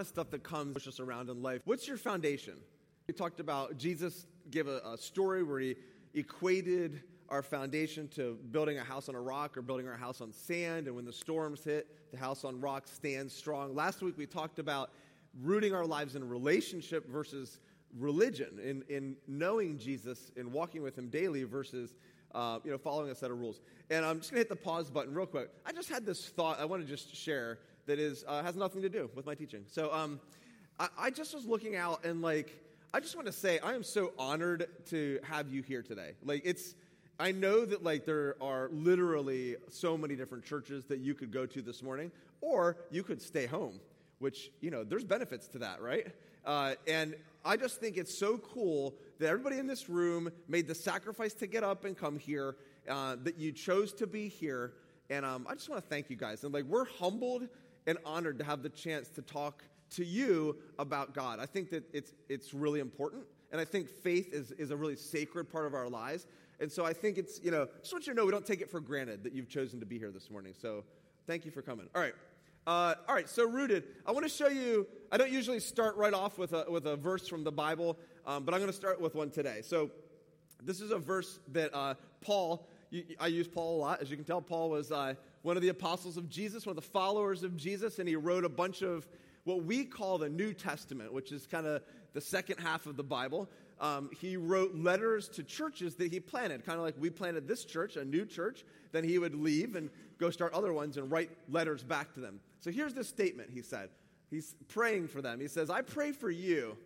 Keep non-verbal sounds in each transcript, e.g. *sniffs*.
of stuff that comes us around in life. What's your foundation? We talked about Jesus gave a, a story where he equated our foundation to building a house on a rock or building our house on sand. And when the storms hit, the house on rock stands strong. Last week we talked about rooting our lives in relationship versus religion, in, in knowing Jesus and walking with him daily versus uh, you know, following a set of rules. And I'm just going to hit the pause button real quick. I just had this thought I want to just share that is, uh, has nothing to do with my teaching. So um, I, I just was looking out and like, I just want to say I am so honored to have you here today. Like, it's, I know that like there are literally so many different churches that you could go to this morning, or you could stay home, which you know there's benefits to that, right? Uh, and I just think it's so cool that everybody in this room made the sacrifice to get up and come here, uh, that you chose to be here, and um, I just want to thank you guys. And like we're humbled and honored to have the chance to talk to you about God. I think that it's it's really important, and I think faith is is a really sacred part of our lives. And so I think it's, you know, just want you to know we don't take it for granted that you've chosen to be here this morning. So thank you for coming. All right. Uh, all right, so rooted. I want to show you, I don't usually start right off with a, with a verse from the Bible, um, but I'm going to start with one today. So this is a verse that uh, Paul, you, I use Paul a lot. As you can tell, Paul was uh, one of the apostles of Jesus, one of the followers of Jesus, and he wrote a bunch of what we call the New Testament, which is kind of the second half of the Bible um, he wrote letters to churches that he planted, kind of like we planted this church, a new church. Then he would leave and go start other ones and write letters back to them. So here's the statement he said. He's praying for them. He says, I pray for you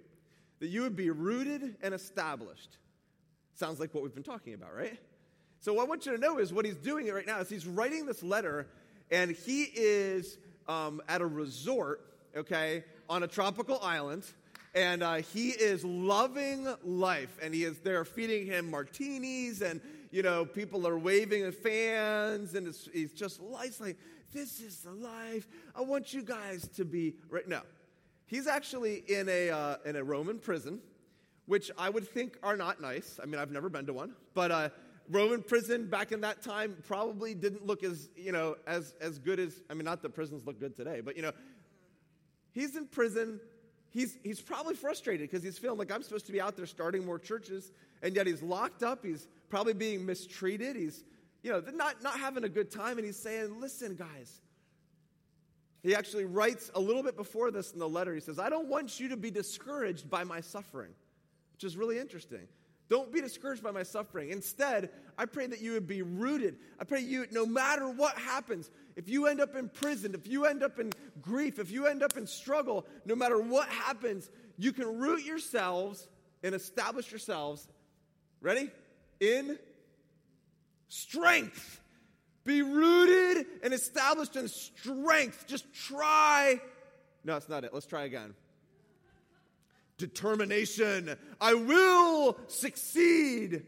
that you would be rooted and established. Sounds like what we've been talking about, right? So, what I want you to know is what he's doing right now is he's writing this letter, and he is um, at a resort, okay, on a tropical island and uh, he is loving life and he is there feeding him martinis and you know people are waving at fans and he's just life's like this is the life i want you guys to be right now he's actually in a uh, in a roman prison which i would think are not nice. I mean i've never been to one but uh, roman prison back in that time probably didn't look as you know as as good as i mean not that prisons look good today but you know he's in prison he's, he's probably frustrated because he's feeling like I'm supposed to be out there starting more churches, and yet he's locked up. He's probably being mistreated. He's, you know, not, not having a good time. And he's saying, Listen, guys. He actually writes a little bit before this in the letter. He says, I don't want you to be discouraged by my suffering, which is really interesting. Don't be discouraged by my suffering. Instead, I pray that you would be rooted. I pray you, no matter what happens, if you end up in prison, if you end up in grief, if you end up in struggle, no matter what happens, you can root yourselves and establish yourselves, ready? In strength. Be rooted and established in strength. Just try. No, that's not it. Let's try again determination. I will succeed.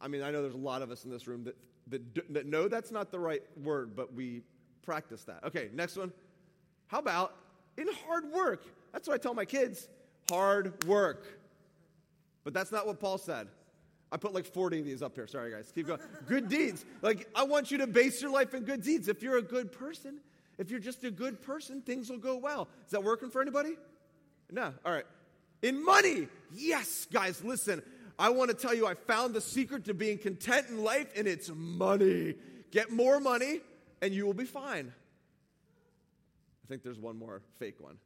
I mean, I know there's a lot of us in this room that, that, that know that's not the right word, but we practice that. Okay, next one. How about in hard work? That's what I tell my kids hard work. But that's not what Paul said. I put like 40 of these up here. Sorry, guys. Keep going. *laughs* good deeds. Like, I want you to base your life in good deeds. If you're a good person, if you're just a good person, things will go well. Is that working for anybody? No. All right. In money. Yes, guys, listen. I want to tell you, I found the secret to being content in life, and it's money. Get more money, and you will be fine. I think there's one more fake one.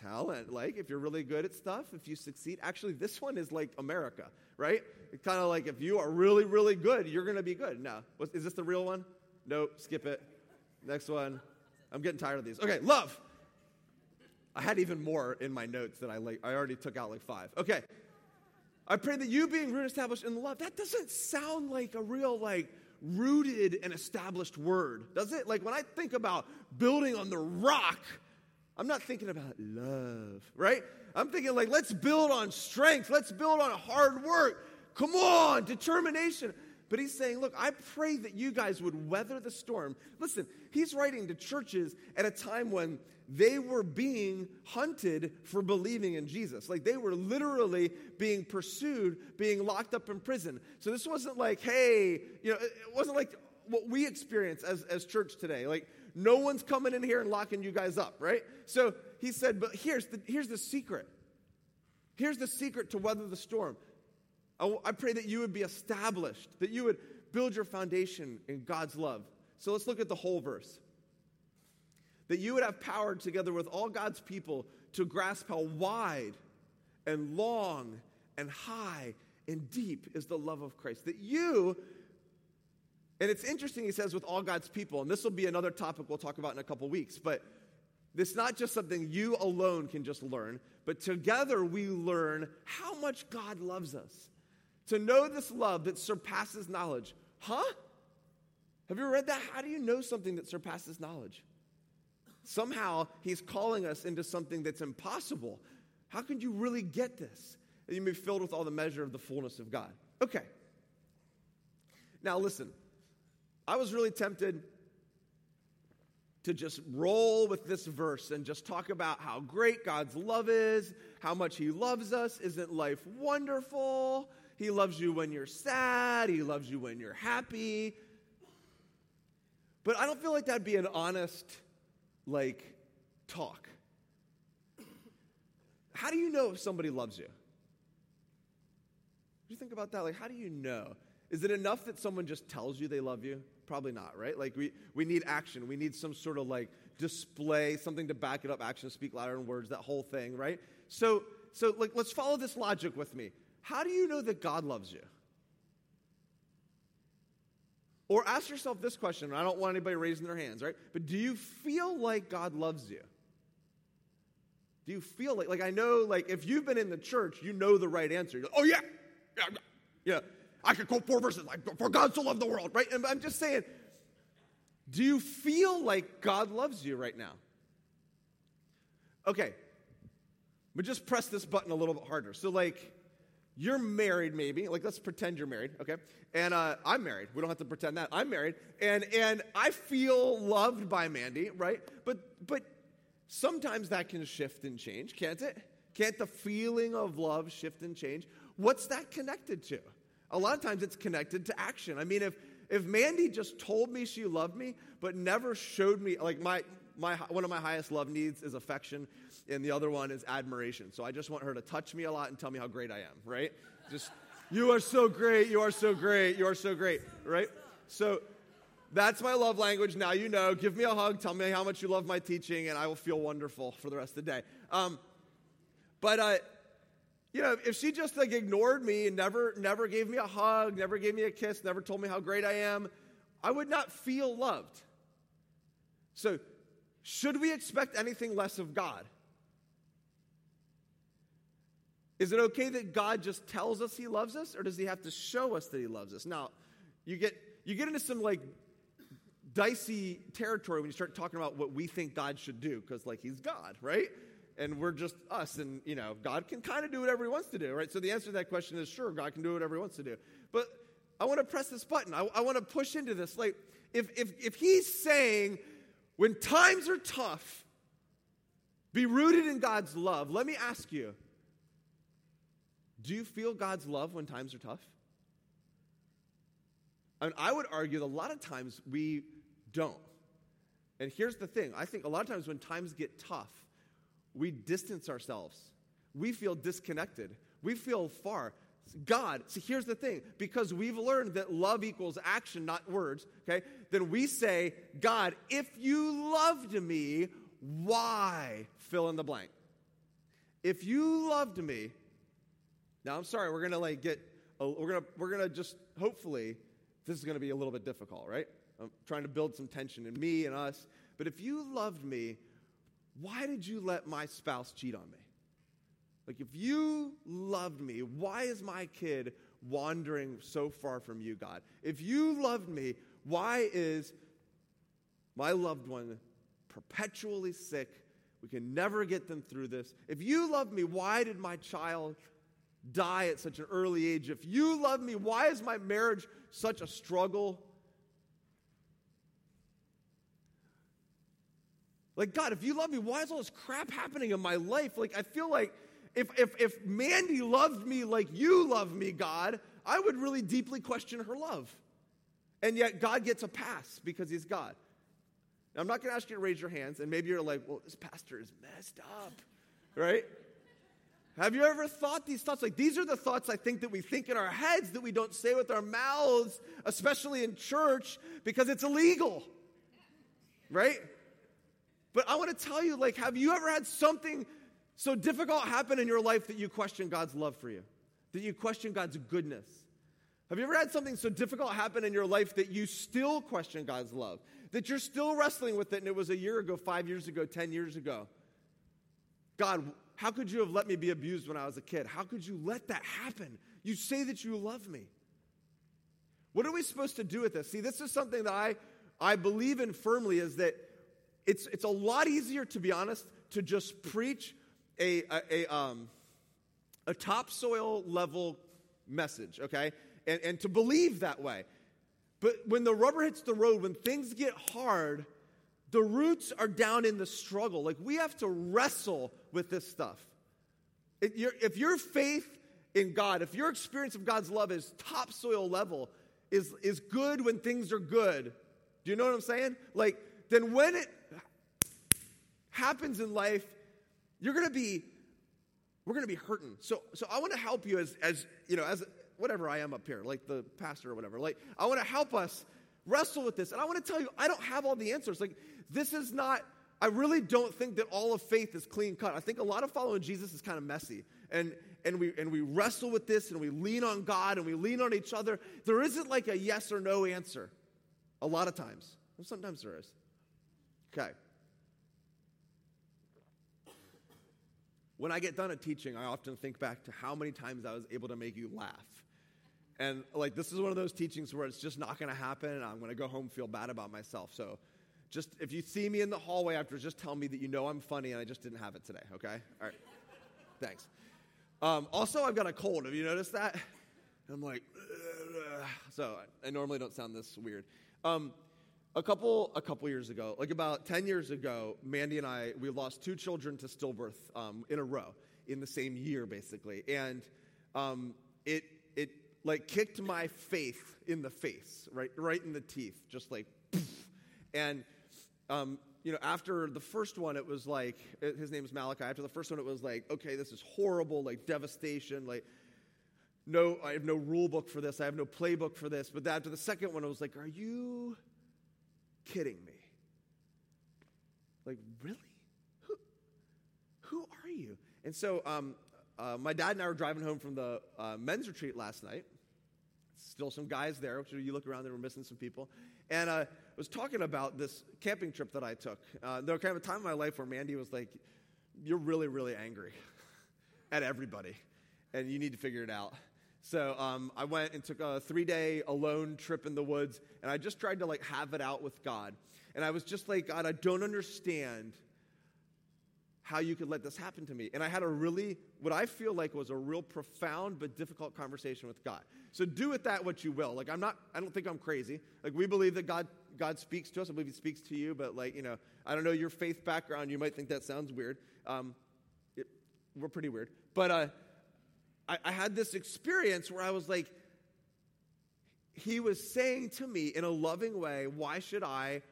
Talent. Like, if you're really good at stuff, if you succeed, actually, this one is like America, right? Kind of like if you are really, really good, you're going to be good. No. Is this the real one? Nope, skip it. Next one. I'm getting tired of these. Okay, love. I had even more in my notes that I like. I already took out like five. Okay. I pray that you being rooted established in love. That doesn't sound like a real like rooted and established word, does it? Like when I think about building on the rock, I'm not thinking about love, right? I'm thinking like let's build on strength, let's build on hard work. Come on, determination. But he's saying, look, I pray that you guys would weather the storm. Listen, he's writing to churches at a time when they were being hunted for believing in Jesus. Like they were literally being pursued, being locked up in prison. So this wasn't like, hey, you know, it wasn't like what we experience as, as church today. Like no one's coming in here and locking you guys up, right? So he said, but here's the, here's the secret. Here's the secret to weather the storm. I, I pray that you would be established, that you would build your foundation in God's love. So let's look at the whole verse. That you would have power together with all God's people to grasp how wide and long and high and deep is the love of Christ. That you, and it's interesting, he says, with all God's people, and this will be another topic we'll talk about in a couple weeks, but it's not just something you alone can just learn, but together we learn how much God loves us. To know this love that surpasses knowledge. Huh? Have you read that? How do you know something that surpasses knowledge? Somehow he's calling us into something that's impossible. How can you really get this? That you may be filled with all the measure of the fullness of God. Okay. Now listen, I was really tempted to just roll with this verse and just talk about how great God's love is, how much He loves us. Isn't life wonderful? He loves you when you're sad, He loves you when you're happy. But I don't feel like that'd be an honest, like, talk. How do you know if somebody loves you? Do you think about that? Like, how do you know? Is it enough that someone just tells you they love you? Probably not, right? Like, we, we need action. We need some sort of like display, something to back it up. action, speak louder than words, that whole thing, right? So, so like, let's follow this logic with me. How do you know that God loves you? Or ask yourself this question. I don't want anybody raising their hands, right? But do you feel like God loves you? Do you feel like, like I know, like if you've been in the church, you know the right answer. Like, oh, yeah, yeah, yeah. I could quote four verses like, for God so loved the world, right? And I'm just saying, do you feel like God loves you right now? Okay, but just press this button a little bit harder. So, like, you're married, maybe. Like, let's pretend you're married, okay? And uh, I'm married. We don't have to pretend that. I'm married, and and I feel loved by Mandy, right? But but sometimes that can shift and change, can't it? Can't the feeling of love shift and change? What's that connected to? A lot of times it's connected to action. I mean, if if Mandy just told me she loved me, but never showed me, like my my one of my highest love needs is affection, and the other one is admiration. So I just want her to touch me a lot and tell me how great I am. Right? Just you are so great. You are so great. You are so great. Right? So that's my love language. Now you know. Give me a hug. Tell me how much you love my teaching, and I will feel wonderful for the rest of the day. Um, but uh, you know, if she just like ignored me and never, never gave me a hug, never gave me a kiss, never told me how great I am, I would not feel loved. So, should we expect anything less of God? Is it okay that God just tells us he loves us, or does he have to show us that he loves us? Now, you get you get into some like dicey territory when you start talking about what we think God should do, because like he's God, right? and we're just us and you know god can kind of do whatever he wants to do right so the answer to that question is sure god can do whatever he wants to do but i want to press this button i, I want to push into this like if, if if he's saying when times are tough be rooted in god's love let me ask you do you feel god's love when times are tough I, mean, I would argue that a lot of times we don't and here's the thing i think a lot of times when times get tough we distance ourselves. We feel disconnected. We feel far. God, see, here's the thing because we've learned that love equals action, not words, okay? Then we say, God, if you loved me, why fill in the blank? If you loved me, now I'm sorry, we're gonna like get, we're gonna, we're gonna just, hopefully, this is gonna be a little bit difficult, right? I'm trying to build some tension in me and us. But if you loved me, why did you let my spouse cheat on me? Like, if you loved me, why is my kid wandering so far from you, God? If you loved me, why is my loved one perpetually sick? We can never get them through this. If you love me, why did my child die at such an early age? If you love me, why is my marriage such a struggle? Like, God, if you love me, why is all this crap happening in my life? Like, I feel like if, if, if Mandy loved me like you love me, God, I would really deeply question her love. And yet, God gets a pass because he's God. Now, I'm not going to ask you to raise your hands, and maybe you're like, well, this pastor is messed up, right? Have you ever thought these thoughts? Like, these are the thoughts I think that we think in our heads that we don't say with our mouths, especially in church, because it's illegal, right? But I want to tell you, like, have you ever had something so difficult happen in your life that you question God's love for you? That you question God's goodness? Have you ever had something so difficult happen in your life that you still question God's love? That you're still wrestling with it and it was a year ago, five years ago, 10 years ago? God, how could you have let me be abused when I was a kid? How could you let that happen? You say that you love me. What are we supposed to do with this? See, this is something that I, I believe in firmly is that it's, it's a lot easier, to be honest, to just preach a, a, a, um, a topsoil level message, okay? And, and to believe that way. But when the rubber hits the road, when things get hard, the roots are down in the struggle. Like we have to wrestle with this stuff. If, if your faith in God, if your experience of God's love is topsoil level, is, is good when things are good, do you know what I'm saying? Like, then when it happens in life, you're gonna be, we're gonna be hurting. So, so I wanna help you as, as, you know, as whatever I am up here, like the pastor or whatever. Like, I wanna help us wrestle with this. And I wanna tell you, I don't have all the answers. Like, this is not, I really don't think that all of faith is clean cut. I think a lot of following Jesus is kind of messy. And, and, we, and we wrestle with this and we lean on God and we lean on each other. There isn't like a yes or no answer a lot of times. Well, sometimes there is. Okay. When I get done at teaching, I often think back to how many times I was able to make you laugh. And like, this is one of those teachings where it's just not going to happen, and I'm going to go home feel bad about myself. So just if you see me in the hallway after, just tell me that you know I'm funny and I just didn't have it today, okay? All right. *laughs* Thanks. Um, also, I've got a cold. Have you noticed that? I'm like, Ugh. so I normally don't sound this weird. Um, a couple a couple years ago, like about 10 years ago, Mandy and I, we lost two children to stillbirth um, in a row in the same year, basically. And um, it, it like kicked my faith in the face, right, right in the teeth, just like, poof. and um, you know, after the first one, it was like, his name is Malachi. After the first one, it was like, okay, this is horrible, like devastation, like, no, I have no rule book for this. I have no playbook for this. But after the second one, I was like, are you kidding me? Like, really? Who, who are you? And so, um, uh, my dad and I were driving home from the uh, men's retreat last night. Still some guys there. which You look around, there were missing some people. And uh, was talking about this camping trip that I took. Uh, there was kind of a time in my life where Mandy was like, You're really, really angry *laughs* at everybody, and you need to figure it out. So um, I went and took a three day alone trip in the woods, and I just tried to like have it out with God. And I was just like, God, I don't understand how you could let this happen to me. And I had a really, what I feel like was a real profound but difficult conversation with God. So do with that what you will. Like, I'm not, I don't think I'm crazy. Like, we believe that God, God speaks to us. I believe He speaks to you, but like, you know, I don't know your faith background. You might think that sounds weird. Um, it, we're pretty weird. But uh, I, I had this experience where I was like, He was saying to me in a loving way, why should I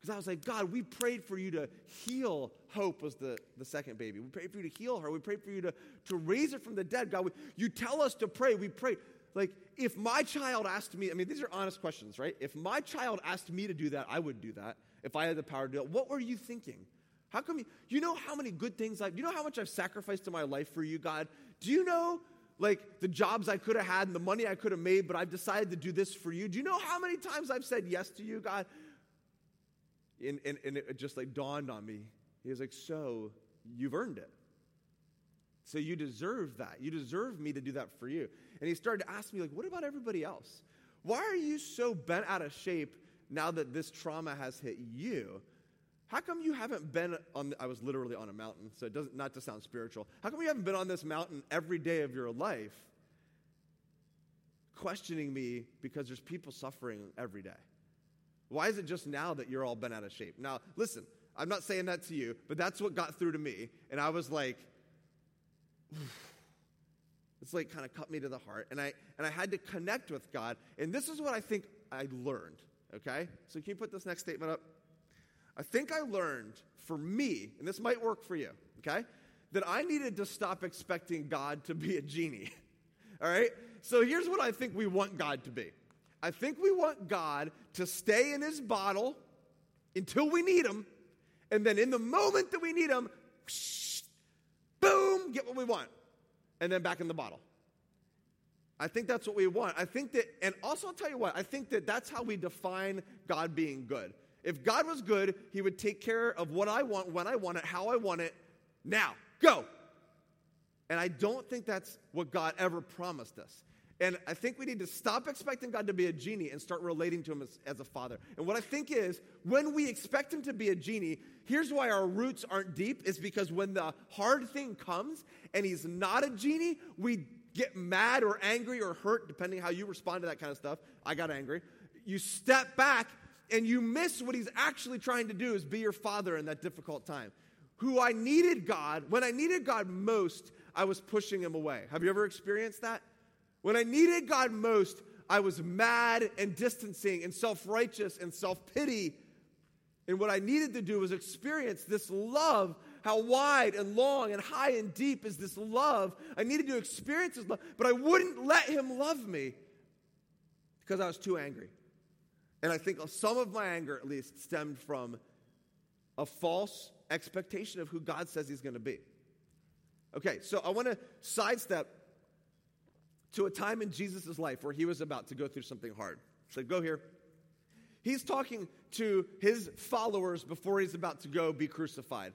because I was like, God, we prayed for you to heal. Hope was the, the second baby. We prayed for you to heal her. We prayed for you to, to raise her from the dead. God, we, you tell us to pray. We pray. Like, if my child asked me, I mean, these are honest questions, right? If my child asked me to do that, I would do that if I had the power to do it. What were you thinking? How come you, you know how many good things I've, you know how much I've sacrificed in my life for you, God? Do you know, like, the jobs I could have had and the money I could have made, but I've decided to do this for you? Do you know how many times I've said yes to you, God? And, and, and it just like dawned on me. He was like, So you've earned it. So you deserve that. You deserve me to do that for you. And he started to ask me, like, what about everybody else? Why are you so bent out of shape now that this trauma has hit you? How come you haven't been on, I was literally on a mountain, so it doesn't, not to sound spiritual. How come you haven't been on this mountain every day of your life questioning me because there's people suffering every day? Why is it just now that you're all bent out of shape? Now, listen, I'm not saying that to you, but that's what got through to me. And I was like, *sighs* it's like kind of cut me to the heart. And I, and I had to connect with God. And this is what I think I learned, okay? So can you put this next statement up? I think I learned for me, and this might work for you, okay, that I needed to stop expecting God to be a genie. *laughs* All right? So here's what I think we want God to be I think we want God to stay in his bottle until we need him, and then in the moment that we need him, *sniffs* boom, get what we want, and then back in the bottle. I think that's what we want. I think that, and also I'll tell you what, I think that that's how we define God being good. If God was good, He would take care of what I want, when I want it, how I want it, now, go. And I don't think that's what God ever promised us. And I think we need to stop expecting God to be a genie and start relating to Him as, as, a father. And what I think is, when we expect Him to be a genie, here's why our roots aren't deep is because when the hard thing comes and He's not a genie, we get mad or angry or hurt, depending how you respond to that kind of stuff. I got angry. You step back and you miss what He's actually trying to do is be your father in that difficult time. Who I needed God, when I needed God most, I was pushing Him away. Have you ever experienced that? When I needed God most, I was mad and distancing and self righteous and self pity. And what I needed to do was experience this love. How wide and long and high and deep is this love? I needed to experience this love, but I wouldn't let Him love me because I was too angry. And I think some of my anger, at least, stemmed from a false expectation of who God says He's going to be. Okay, so I want to sidestep to a time in Jesus' life where he was about to go through something hard. So go here. He's talking to his followers before he's about to go be crucified.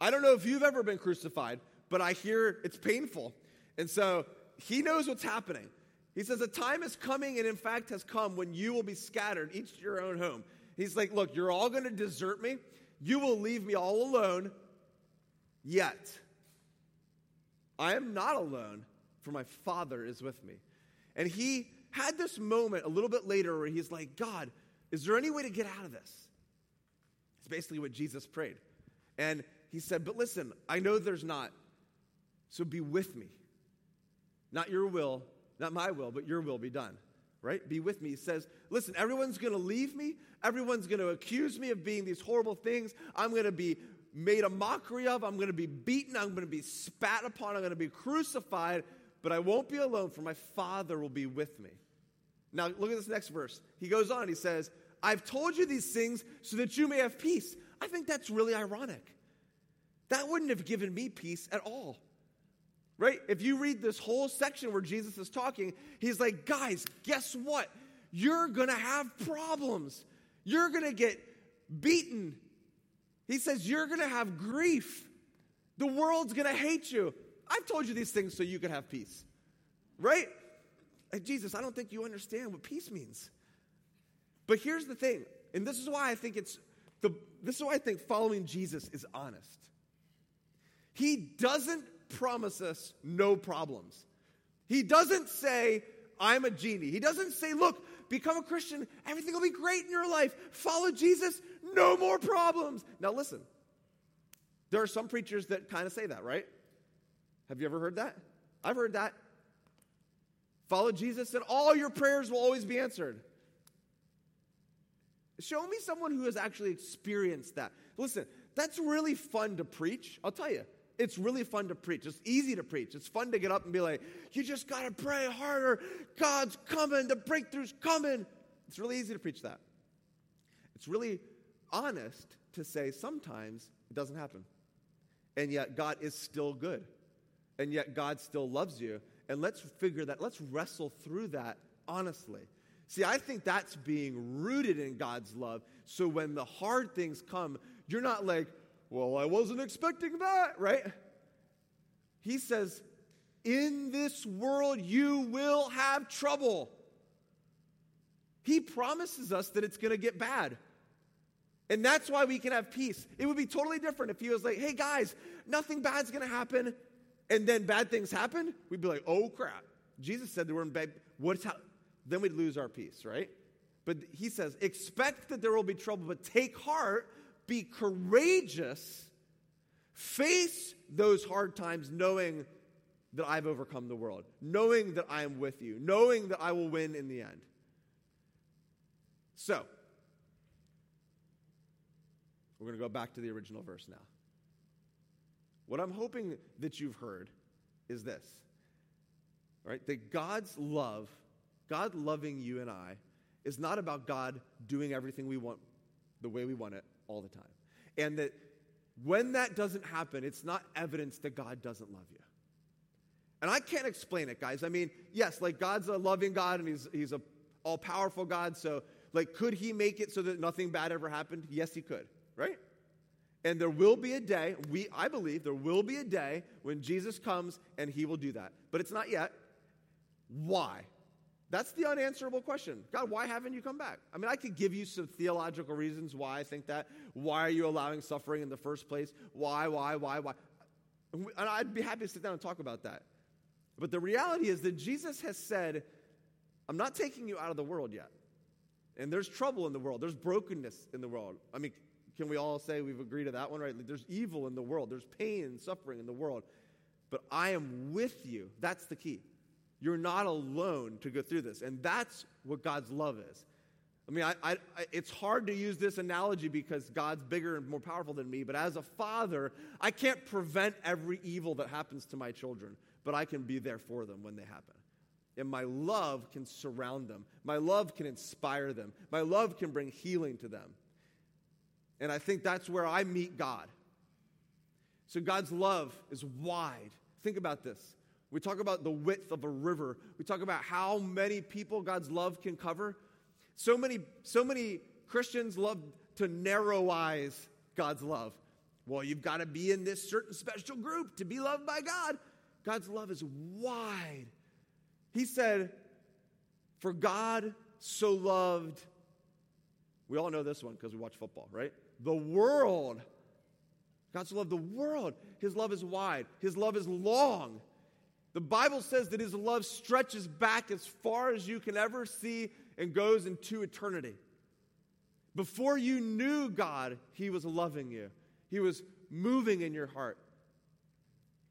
I don't know if you've ever been crucified, but I hear it's painful. And so he knows what's happening. He says, A time is coming, and in fact has come, when you will be scattered, each to your own home. He's like, Look, you're all going to desert me. You will leave me all alone. Yet, I am not alone for my Father is with me. And he had this moment a little bit later where he's like, God, is there any way to get out of this? It's basically what Jesus prayed. And he said, But listen, I know there's not, so be with me. Not your will, not my will, but your will be done. Right? Be with me. He says, Listen, everyone's going to leave me. Everyone's going to accuse me of being these horrible things. I'm going to be made a mockery of. I'm going to be beaten. I'm going to be spat upon. I'm going to be crucified but I won't be alone, for my Father will be with me. Now, look at this next verse. He goes on, he says, I've told you these things so that you may have peace. I think that's really ironic. That wouldn't have given me peace at all. Right? If you read this whole section where Jesus is talking, he's like, guys, guess what? You're going to have problems. You're going to get beaten. He says, you're going to have grief. The world's going to hate you. I've told you these things so you could have peace. Right? Like, Jesus, I don't think you understand what peace means. But here's the thing, and this is why I think it's the this is why I think following Jesus is honest. He doesn't promise us no problems. He doesn't say, I'm a genie. He doesn't say, look, become a Christian, everything will be great in your life. Follow Jesus, no more problems. Now listen, there are some preachers that kind of say that, right? Have you ever heard that? I've heard that. Follow Jesus and all your prayers will always be answered. Show me someone who has actually experienced that. Listen, that's really fun to preach. I'll tell you, it's really fun to preach. It's easy to preach. It's fun to get up and be like, you just got to pray harder. God's coming. The breakthrough's coming. It's really easy to preach that. It's really honest to say sometimes it doesn't happen. And yet, God is still good and yet God still loves you. And let's figure that, let's wrestle through that honestly. See, I think that's being rooted in God's love. So when the hard things come, you're not like, well, I wasn't expecting that, right? He says, in this world you will have trouble. He promises us that it's going to get bad. And that's why we can have peace. It would be totally different if he was like, hey guys, nothing bad's going to happen and then bad things happen, we'd be like, oh crap. Jesus said that we're in bad, what's how? Then we'd lose our peace, right? But he says, expect that there will be trouble, but take heart, be courageous, face those hard times knowing that I've overcome the world, knowing that I am with you, knowing that I will win in the end. So, We're going to go back to the original verse now. What I'm hoping that you've heard is this right? That God's love, God loving you and I, is not about God doing everything we want the way we want it all the time. And that when that doesn't happen, it's not evidence that God doesn't love you. And I can't explain it, guys. I mean, yes, like God's a loving God and he's, he's a all powerful God. So, like, could he make it so that nothing bad ever happened? Yes, he could, right? And there will be a day, we, I believe, there will be a day when Jesus comes and he will do that. But it's not yet. Why? That's the unanswerable question. God, why haven't you come back? I mean, I could give you some theological reasons why I think that. Why are you allowing suffering in the first place? Why, why, why, why? And I'd be happy to sit down and talk about that. But the reality is that Jesus has said, I'm not taking you out of the world yet. And there's trouble in the world, there's brokenness in the world. I mean, can we all say we've agreed to that one, right? There's evil in the world, there's pain and suffering in the world. But I am with you. That's the key. You're not alone to go through this. And that's what God's love is. I mean, I, I, it's hard to use this analogy because God's bigger and more powerful than me, but as a father, I can't prevent every evil that happens to my children, but I can be there for them when they happen. And my love can surround them, my love can inspire them, my love can bring healing to them. And I think that's where I meet God. So God's love is wide. Think about this. We talk about the width of a river. We talk about how many people God's love can cover. So many, so many Christians love to narrowize God's love. Well, you've got to be in this certain special group to be loved by God. God's love is wide. He said, For God so loved, we all know this one because we watch football, right? The world. God so loved the world. His love is wide, His love is long. The Bible says that his love stretches back as far as you can ever see and goes into eternity. Before you knew God, he was loving you, he was moving in your heart.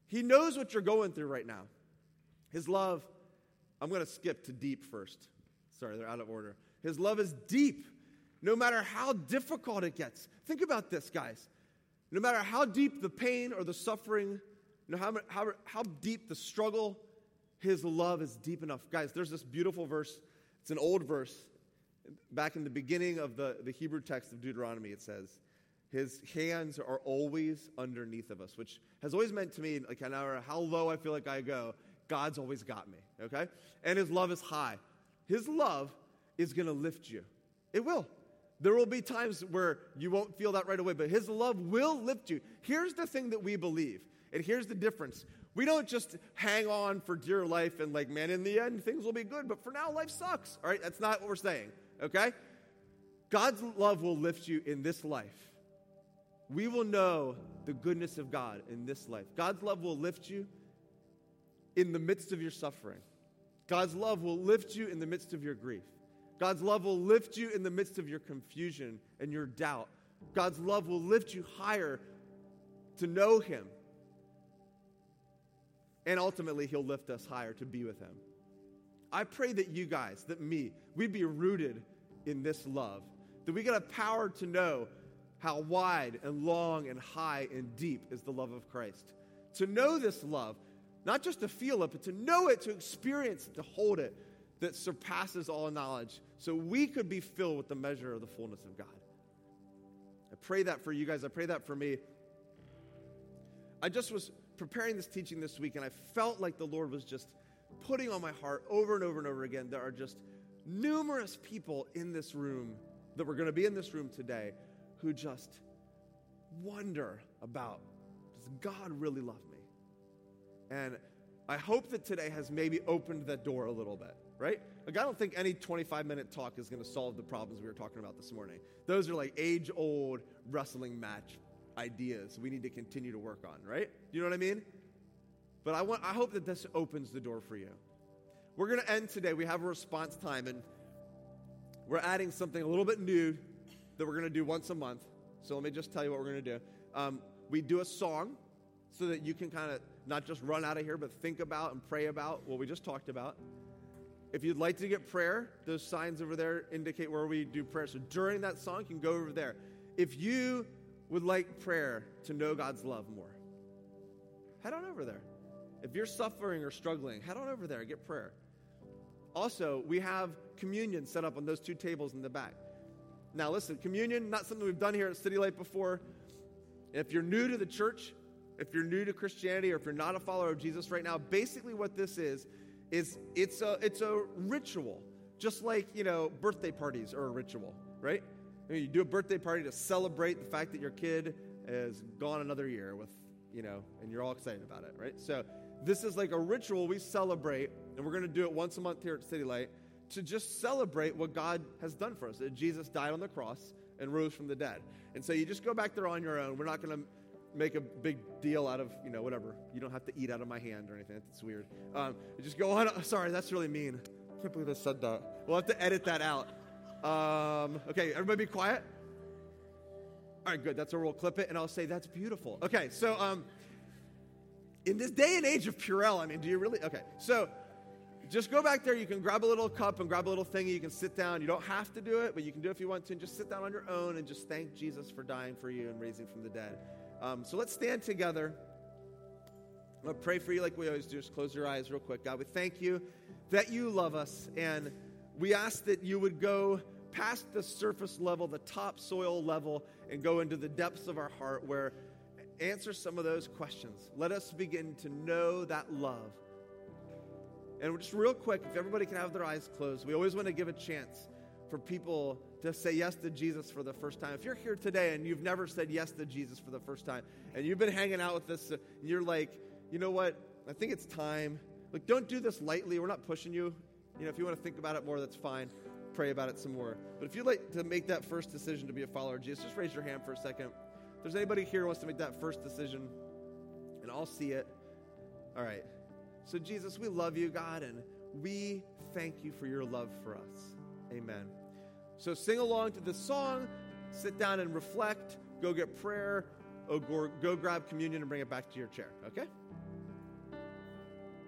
He knows what you're going through right now. His love, I'm going to skip to deep first. Sorry, they're out of order. His love is deep, no matter how difficult it gets. Think about this, guys. No matter how deep the pain or the suffering know how, how, how deep the struggle, his love is deep enough. Guys, there's this beautiful verse. It's an old verse. Back in the beginning of the, the Hebrew text of Deuteronomy, it says, His hands are always underneath of us, which has always meant to me, like, no matter how low I feel like I go, God's always got me, okay? And His love is high. His love is to lift you. It will. There will be times where you won't feel that right away, but His love will lift you. Here's the thing that we believe and here's the difference. We don't just hang on for dear life and, like, man, in the end, things will be good, but for now, life sucks. All right? That's not what we're saying, okay? God's love will lift you in this life. We will know the goodness of God in this life. God's love will lift you in the midst of your suffering. God's love will lift you in the midst of your grief. God's love will lift you in the midst of your confusion and your doubt. God's love will lift you higher to know Him and ultimately, He'll lift us higher to be with Him. I pray that you guys, that me, we'd be rooted in this love, that we get a power to know how wide and long and high and deep is the love of Christ. To know this love, not just to feel it, but to know it, to experience it, to hold it, that surpasses all knowledge, so we could be filled with the measure of the fullness of God. I pray that for you guys. I pray that for me. I just was preparing this teaching this week, and I felt like the Lord was just putting on my heart over and over and over again. There are just numerous people in this room that were going to be in this room today who just wonder about does God really love me? And I hope that today has maybe opened that door a little bit, right? Like, I don't think any 25 minute talk is going to solve the problems we were talking about this morning. Those are like age old wrestling match ideas we need to continue to work on, right? You know what I mean? But I, want, I hope that this opens the door for you. We're going to end today. We have a response time, and we're adding something a little bit new that we're going to do once a month. So let me just tell you what we're going to do. Um, we do a song so that you can kind of not just run out of here, but think about and pray about what we just talked about. If you'd like to get prayer, those signs over there indicate where we do prayer. So during that song, you can go over there. If you would like prayer to know God's love more, head on over there. If you're suffering or struggling, head on over there, get prayer. Also, we have communion set up on those two tables in the back. Now, listen, communion, not something we've done here at City Light before. If you're new to the church, if you're new to Christianity, or if you're not a follower of Jesus right now, basically what this is, is it's a, it's a ritual, just like, you know, birthday parties are a ritual, right? You do a birthday party to celebrate the fact that your kid has gone another year with, you know, and you're all excited about it, right? So this is like a ritual we celebrate, and we're going to do it once a month here at City Light to just celebrate what God has done for us. That Jesus died on the cross and rose from the dead. And so you just go back there on your own. We're not going to make a big deal out of, you know, whatever. You don't have to eat out of my hand or anything. That's weird. Um, just go on. *laughs* Sorry, that's really mean. I can't believe I said that. We'll have to edit that out. Um, okay, everybody be quiet. All right, good. That's where we'll clip it, and I'll say that's beautiful. Okay, so um, in this day and age of Purell, I mean, do you really? Okay, so just go back there. You can grab a little cup and grab a little thingy. You can sit down. You don't have to do it, but you can do it if you want to. And just sit down on your own and just thank Jesus for dying for you and raising from the dead. Um, so let's stand together. To pray for you like we always do. Just close your eyes real quick. God, we thank you that you love us. And we ask that you would go past the surface level, the topsoil level, and go into the depths of our heart where answer some of those questions. Let us begin to know that love. And just real quick, if everybody can have their eyes closed, we always want to give a chance for people to say yes to Jesus for the first time. If you're here today and you've never said yes to Jesus for the first time, and you've been hanging out with us, and you're like, you know what? I think it's time. Like, don't do this lightly. We're not pushing you. You know, if you want to think about it more, that's fine. Pray about it some more. But if you'd like to make that first decision to be a follower of Jesus, just raise your hand for a second. If there's anybody here who wants to make that first decision, and I'll see it. All right. So, Jesus, we love you, God, and we thank you for your love for us. Amen. So, sing along to this song, sit down and reflect, go get prayer, or go grab communion and bring it back to your chair, okay?